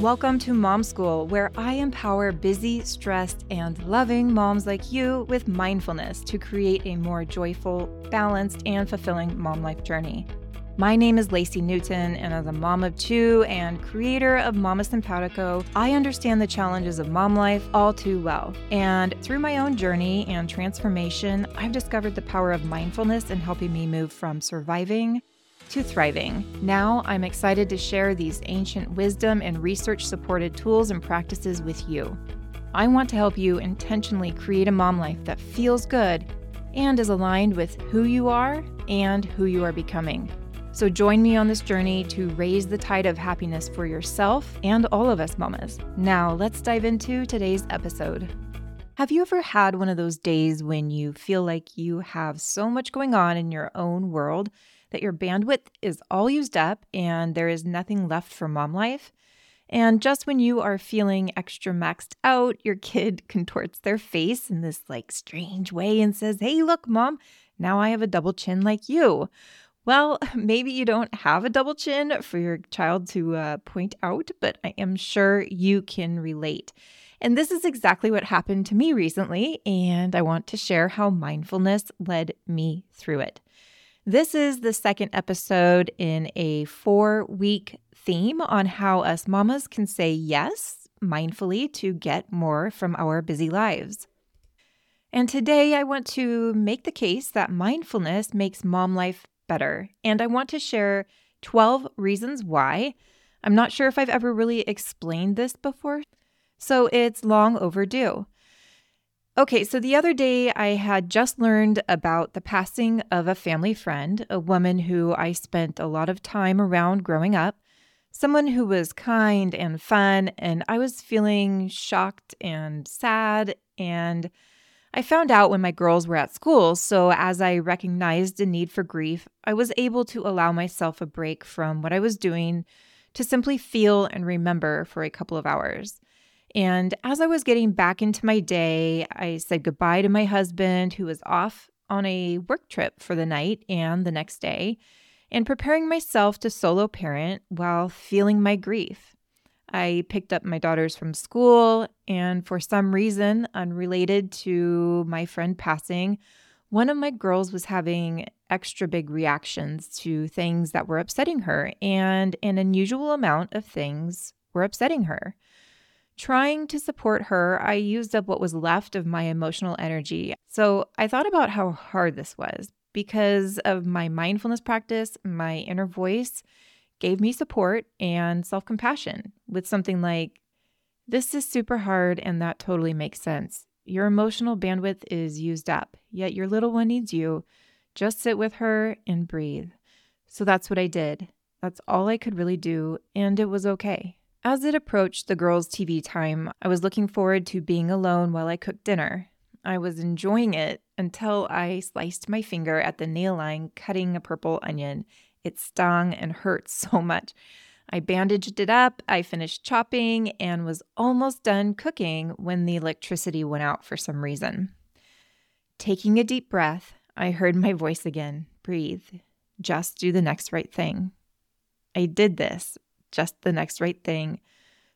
Welcome to Mom School, where I empower busy, stressed, and loving moms like you with mindfulness to create a more joyful, balanced, and fulfilling mom life journey. My name is Lacey Newton, and as a mom of two and creator of Mama Simpatico, I understand the challenges of mom life all too well. And through my own journey and transformation, I've discovered the power of mindfulness in helping me move from surviving to thriving. Now I'm excited to share these ancient wisdom and research supported tools and practices with you. I want to help you intentionally create a mom life that feels good and is aligned with who you are and who you are becoming. So join me on this journey to raise the tide of happiness for yourself and all of us mamas. Now, let's dive into today's episode. Have you ever had one of those days when you feel like you have so much going on in your own world that your bandwidth is all used up and there is nothing left for mom life. And just when you are feeling extra maxed out, your kid contorts their face in this like strange way and says, Hey, look, mom, now I have a double chin like you. Well, maybe you don't have a double chin for your child to uh, point out, but I am sure you can relate. And this is exactly what happened to me recently, and I want to share how mindfulness led me through it. This is the second episode in a four week theme on how us mamas can say yes mindfully to get more from our busy lives. And today I want to make the case that mindfulness makes mom life better. And I want to share 12 reasons why. I'm not sure if I've ever really explained this before, so it's long overdue. Okay, so the other day I had just learned about the passing of a family friend, a woman who I spent a lot of time around growing up, someone who was kind and fun, and I was feeling shocked and sad. And I found out when my girls were at school, so as I recognized a need for grief, I was able to allow myself a break from what I was doing to simply feel and remember for a couple of hours. And as I was getting back into my day, I said goodbye to my husband, who was off on a work trip for the night and the next day, and preparing myself to solo parent while feeling my grief. I picked up my daughters from school, and for some reason unrelated to my friend passing, one of my girls was having extra big reactions to things that were upsetting her, and an unusual amount of things were upsetting her. Trying to support her, I used up what was left of my emotional energy. So I thought about how hard this was. Because of my mindfulness practice, my inner voice gave me support and self compassion with something like, This is super hard, and that totally makes sense. Your emotional bandwidth is used up, yet your little one needs you. Just sit with her and breathe. So that's what I did. That's all I could really do, and it was okay. As it approached the girls' TV time, I was looking forward to being alone while I cooked dinner. I was enjoying it until I sliced my finger at the nail line cutting a purple onion. It stung and hurt so much. I bandaged it up, I finished chopping, and was almost done cooking when the electricity went out for some reason. Taking a deep breath, I heard my voice again breathe. Just do the next right thing. I did this just the next right thing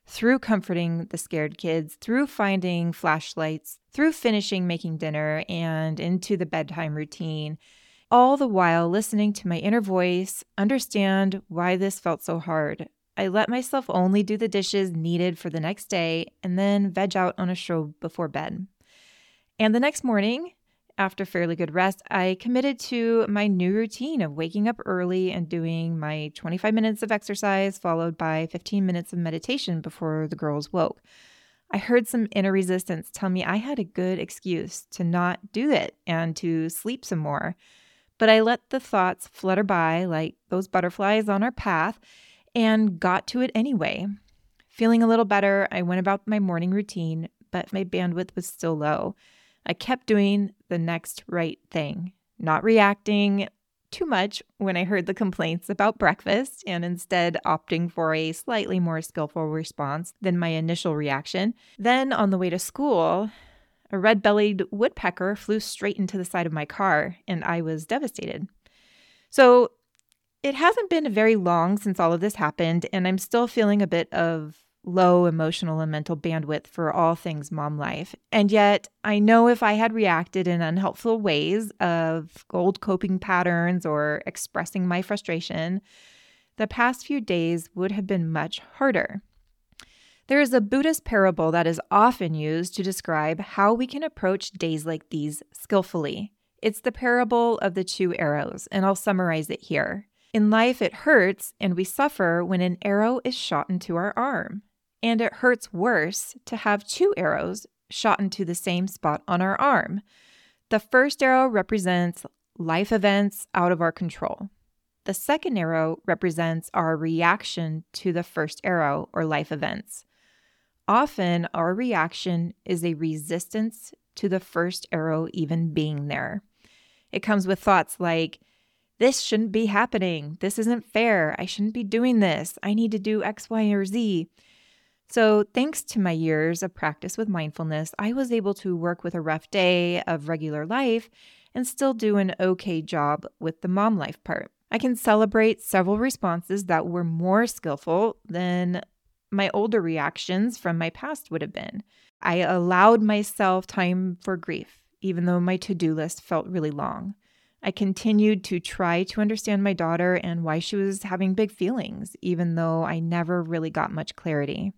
through comforting the scared kids, through finding flashlights, through finishing making dinner and into the bedtime routine, all the while listening to my inner voice, understand why this felt so hard. I let myself only do the dishes needed for the next day and then veg out on a show before bed. And the next morning, after fairly good rest, I committed to my new routine of waking up early and doing my 25 minutes of exercise, followed by 15 minutes of meditation before the girls woke. I heard some inner resistance tell me I had a good excuse to not do it and to sleep some more. But I let the thoughts flutter by like those butterflies on our path and got to it anyway. Feeling a little better, I went about my morning routine, but my bandwidth was still low. I kept doing the next right thing, not reacting too much when I heard the complaints about breakfast and instead opting for a slightly more skillful response than my initial reaction. Then on the way to school, a red bellied woodpecker flew straight into the side of my car, and I was devastated. So it hasn't been very long since all of this happened, and I'm still feeling a bit of low emotional and mental bandwidth for all things mom life. And yet, I know if I had reacted in unhelpful ways of old coping patterns or expressing my frustration, the past few days would have been much harder. There is a Buddhist parable that is often used to describe how we can approach days like these skillfully. It's the parable of the two arrows, and I'll summarize it here. In life, it hurts and we suffer when an arrow is shot into our arm. And it hurts worse to have two arrows shot into the same spot on our arm. The first arrow represents life events out of our control. The second arrow represents our reaction to the first arrow or life events. Often, our reaction is a resistance to the first arrow even being there. It comes with thoughts like, this shouldn't be happening. This isn't fair. I shouldn't be doing this. I need to do X, Y, or Z. So, thanks to my years of practice with mindfulness, I was able to work with a rough day of regular life and still do an okay job with the mom life part. I can celebrate several responses that were more skillful than my older reactions from my past would have been. I allowed myself time for grief, even though my to do list felt really long. I continued to try to understand my daughter and why she was having big feelings, even though I never really got much clarity.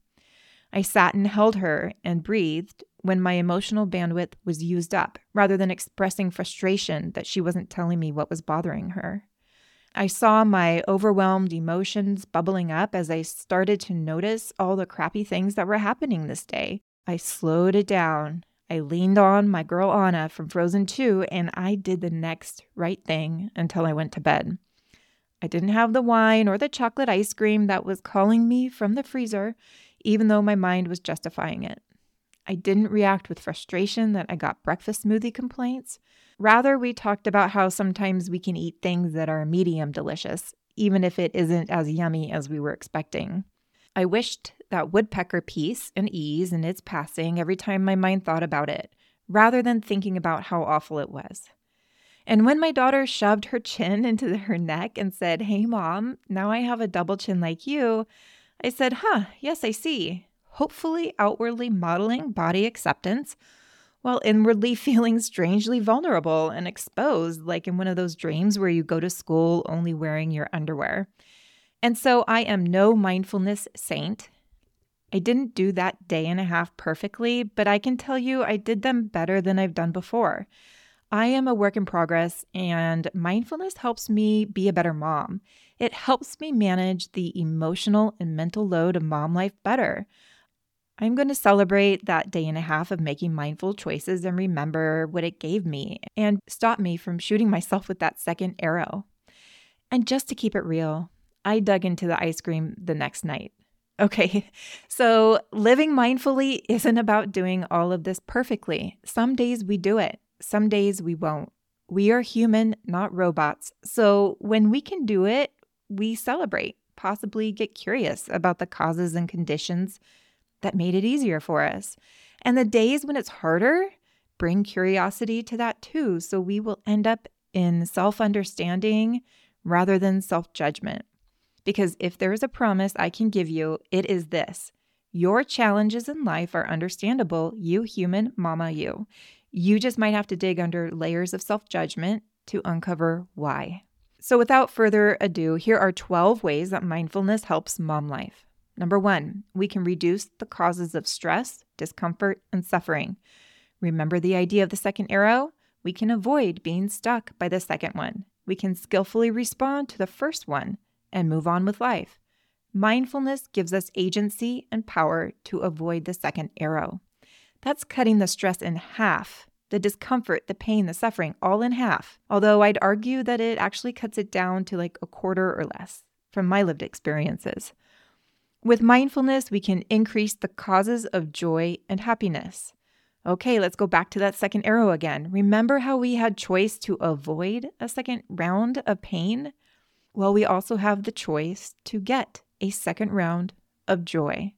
I sat and held her and breathed when my emotional bandwidth was used up, rather than expressing frustration that she wasn't telling me what was bothering her. I saw my overwhelmed emotions bubbling up as I started to notice all the crappy things that were happening this day. I slowed it down. I leaned on my girl Anna from Frozen 2 and I did the next right thing until I went to bed. I didn't have the wine or the chocolate ice cream that was calling me from the freezer, even though my mind was justifying it. I didn't react with frustration that I got breakfast smoothie complaints. Rather, we talked about how sometimes we can eat things that are medium delicious, even if it isn't as yummy as we were expecting. I wished that woodpecker peace and ease in its passing every time my mind thought about it, rather than thinking about how awful it was. And when my daughter shoved her chin into her neck and said, Hey, mom, now I have a double chin like you, I said, Huh, yes, I see hopefully outwardly modeling body acceptance, while inwardly feeling strangely vulnerable and exposed, like in one of those dreams where you go to school only wearing your underwear. And so I am no mindfulness saint. I didn't do that day and a half perfectly, but I can tell you I did them better than I've done before. I am a work in progress, and mindfulness helps me be a better mom. It helps me manage the emotional and mental load of mom life better. I'm going to celebrate that day and a half of making mindful choices and remember what it gave me and stop me from shooting myself with that second arrow. And just to keep it real, I dug into the ice cream the next night. Okay, so living mindfully isn't about doing all of this perfectly. Some days we do it, some days we won't. We are human, not robots. So when we can do it, we celebrate, possibly get curious about the causes and conditions that made it easier for us. And the days when it's harder, bring curiosity to that too. So we will end up in self understanding rather than self judgment. Because if there is a promise I can give you, it is this your challenges in life are understandable, you human mama, you. You just might have to dig under layers of self judgment to uncover why. So, without further ado, here are 12 ways that mindfulness helps mom life. Number one, we can reduce the causes of stress, discomfort, and suffering. Remember the idea of the second arrow? We can avoid being stuck by the second one. We can skillfully respond to the first one and move on with life. Mindfulness gives us agency and power to avoid the second arrow. That's cutting the stress in half, the discomfort, the pain, the suffering, all in half. Although I'd argue that it actually cuts it down to like a quarter or less from my lived experiences. With mindfulness, we can increase the causes of joy and happiness. Okay, let's go back to that second arrow again. Remember how we had choice to avoid a second round of pain? Well, we also have the choice to get a second round of joy.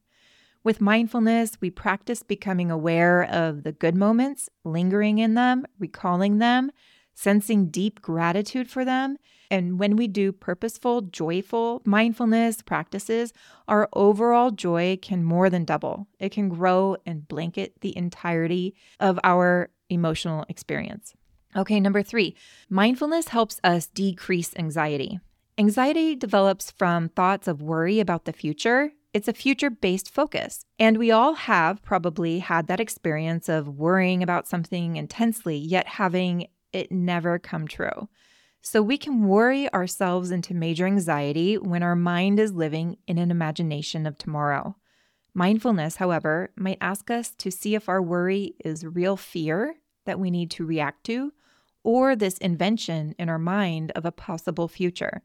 With mindfulness, we practice becoming aware of the good moments, lingering in them, recalling them, sensing deep gratitude for them. And when we do purposeful, joyful mindfulness practices, our overall joy can more than double. It can grow and blanket the entirety of our emotional experience. Okay, number three, mindfulness helps us decrease anxiety. Anxiety develops from thoughts of worry about the future. It's a future based focus. And we all have probably had that experience of worrying about something intensely, yet having it never come true. So we can worry ourselves into major anxiety when our mind is living in an imagination of tomorrow. Mindfulness, however, might ask us to see if our worry is real fear that we need to react to or this invention in our mind of a possible future.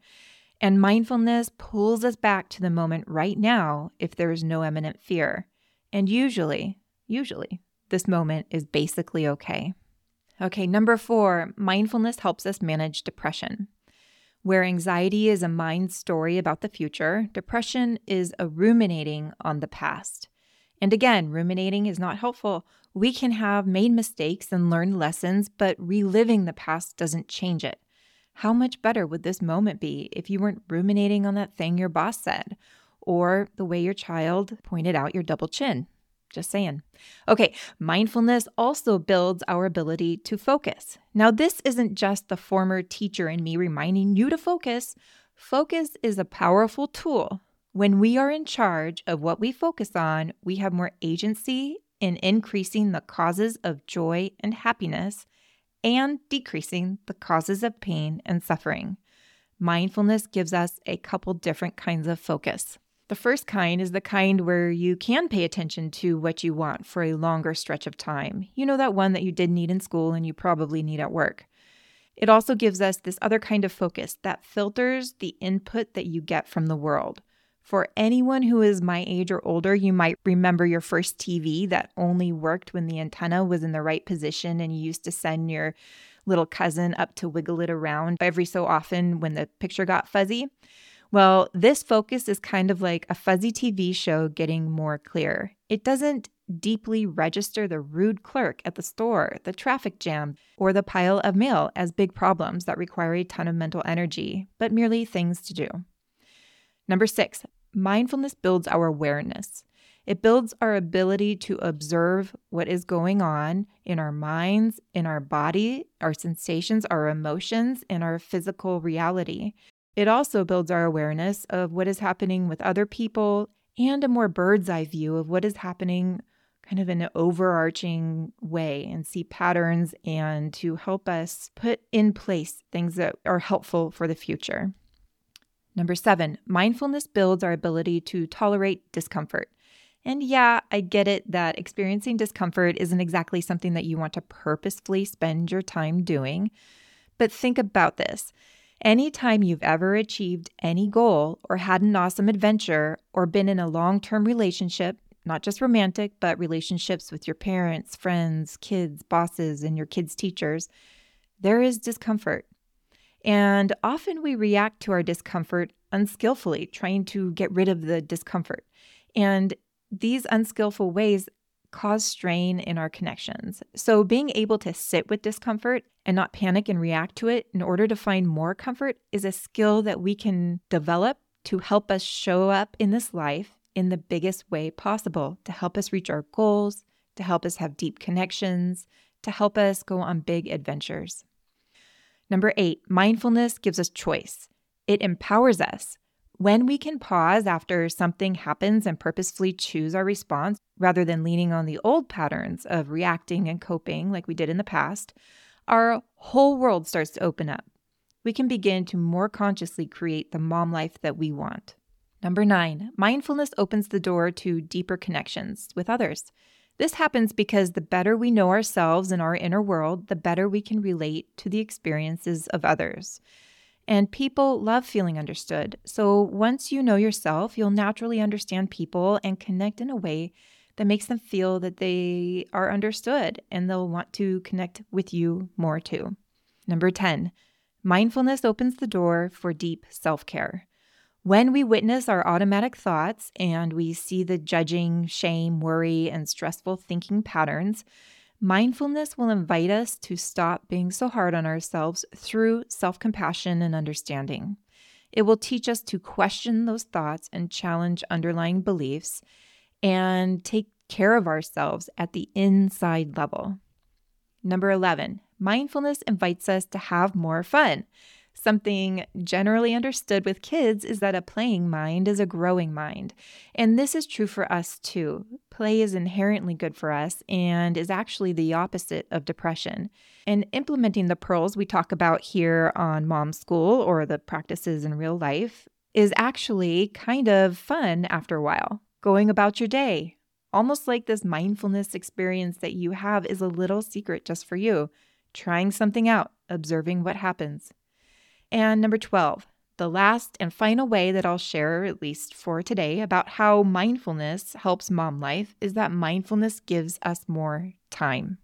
And mindfulness pulls us back to the moment right now if there is no imminent fear. And usually, usually, this moment is basically okay. Okay, number four, mindfulness helps us manage depression. Where anxiety is a mind story about the future, depression is a ruminating on the past. And again, ruminating is not helpful. We can have made mistakes and learned lessons, but reliving the past doesn't change it. How much better would this moment be if you weren't ruminating on that thing your boss said, or the way your child pointed out your double chin? Just saying. Okay, mindfulness also builds our ability to focus. Now, this isn't just the former teacher and me reminding you to focus. Focus is a powerful tool when we are in charge of what we focus on, we have more agency in increasing the causes of joy and happiness and decreasing the causes of pain and suffering. Mindfulness gives us a couple different kinds of focus. The first kind is the kind where you can pay attention to what you want for a longer stretch of time. You know, that one that you did need in school and you probably need at work. It also gives us this other kind of focus that filters the input that you get from the world. For anyone who is my age or older, you might remember your first TV that only worked when the antenna was in the right position and you used to send your little cousin up to wiggle it around every so often when the picture got fuzzy. Well, this focus is kind of like a fuzzy TV show getting more clear. It doesn't deeply register the rude clerk at the store, the traffic jam, or the pile of mail as big problems that require a ton of mental energy, but merely things to do. Number six, mindfulness builds our awareness. It builds our ability to observe what is going on in our minds, in our body, our sensations, our emotions, and our physical reality. It also builds our awareness of what is happening with other people and a more bird's eye view of what is happening kind of in an overarching way and see patterns and to help us put in place things that are helpful for the future. Number seven, mindfulness builds our ability to tolerate discomfort. And yeah, I get it that experiencing discomfort isn't exactly something that you want to purposefully spend your time doing. But think about this. Anytime you've ever achieved any goal or had an awesome adventure or been in a long term relationship, not just romantic, but relationships with your parents, friends, kids, bosses, and your kids' teachers, there is discomfort. And often we react to our discomfort unskillfully, trying to get rid of the discomfort. And these unskillful ways cause strain in our connections. So, being able to sit with discomfort and not panic and react to it in order to find more comfort is a skill that we can develop to help us show up in this life in the biggest way possible, to help us reach our goals, to help us have deep connections, to help us go on big adventures. Number eight, mindfulness gives us choice. It empowers us. When we can pause after something happens and purposefully choose our response rather than leaning on the old patterns of reacting and coping like we did in the past, our whole world starts to open up. We can begin to more consciously create the mom life that we want. Number nine, mindfulness opens the door to deeper connections with others. This happens because the better we know ourselves and our inner world, the better we can relate to the experiences of others. And people love feeling understood. So once you know yourself, you'll naturally understand people and connect in a way that makes them feel that they are understood and they'll want to connect with you more too. Number 10, mindfulness opens the door for deep self care. When we witness our automatic thoughts and we see the judging, shame, worry, and stressful thinking patterns, Mindfulness will invite us to stop being so hard on ourselves through self compassion and understanding. It will teach us to question those thoughts and challenge underlying beliefs and take care of ourselves at the inside level. Number 11, mindfulness invites us to have more fun. Something generally understood with kids is that a playing mind is a growing mind. And this is true for us too. Play is inherently good for us and is actually the opposite of depression. And implementing the pearls we talk about here on Mom School or the practices in real life is actually kind of fun after a while. Going about your day, almost like this mindfulness experience that you have is a little secret just for you. Trying something out, observing what happens. And number 12, the last and final way that I'll share, at least for today, about how mindfulness helps mom life is that mindfulness gives us more time.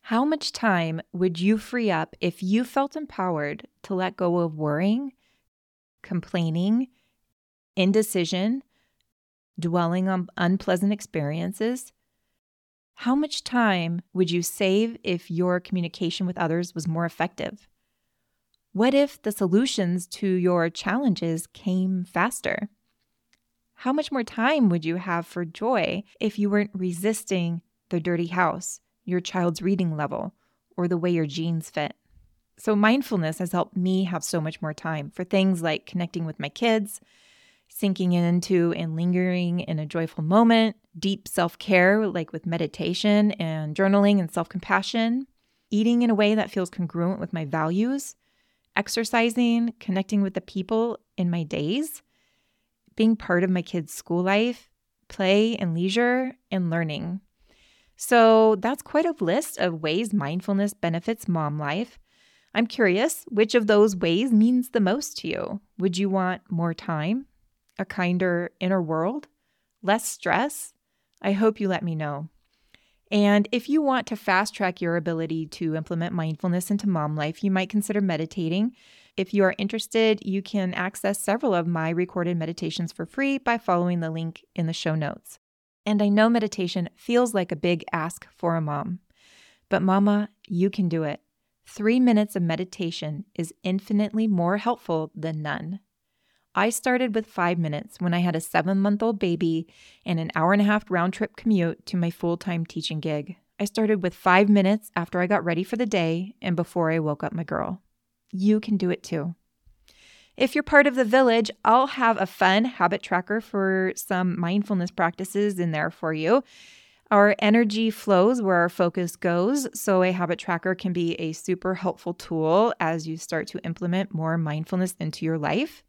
How much time would you free up if you felt empowered to let go of worrying, complaining, indecision, dwelling on unpleasant experiences? How much time would you save if your communication with others was more effective? What if the solutions to your challenges came faster? How much more time would you have for joy if you weren't resisting the dirty house, your child's reading level, or the way your jeans fit? So, mindfulness has helped me have so much more time for things like connecting with my kids, sinking into and lingering in a joyful moment, deep self care, like with meditation and journaling and self compassion, eating in a way that feels congruent with my values, exercising, connecting with the people in my days, being part of my kids' school life, play and leisure, and learning. So that's quite a list of ways mindfulness benefits mom life. I'm curious which of those ways means the most to you. Would you want more time, a kinder inner world, less stress? I hope you let me know. And if you want to fast track your ability to implement mindfulness into mom life, you might consider meditating. If you are interested, you can access several of my recorded meditations for free by following the link in the show notes. And I know meditation feels like a big ask for a mom, but mama, you can do it. Three minutes of meditation is infinitely more helpful than none. I started with five minutes when I had a seven month old baby and an hour and a half round trip commute to my full time teaching gig. I started with five minutes after I got ready for the day and before I woke up my girl. You can do it too. If you're part of the village, I'll have a fun habit tracker for some mindfulness practices in there for you. Our energy flows where our focus goes, so a habit tracker can be a super helpful tool as you start to implement more mindfulness into your life.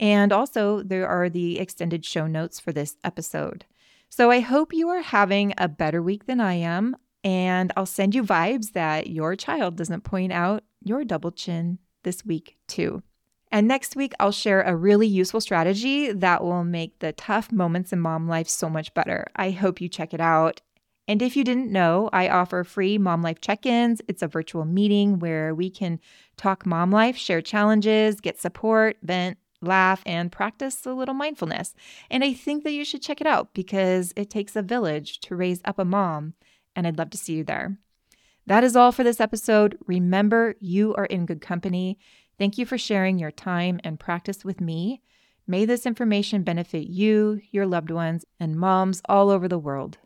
And also, there are the extended show notes for this episode. So I hope you are having a better week than I am. And I'll send you vibes that your child doesn't point out your double chin this week, too. And next week, I'll share a really useful strategy that will make the tough moments in mom life so much better. I hope you check it out. And if you didn't know, I offer free mom life check ins. It's a virtual meeting where we can talk mom life, share challenges, get support, vent, laugh, and practice a little mindfulness. And I think that you should check it out because it takes a village to raise up a mom, and I'd love to see you there. That is all for this episode. Remember, you are in good company. Thank you for sharing your time and practice with me. May this information benefit you, your loved ones, and moms all over the world.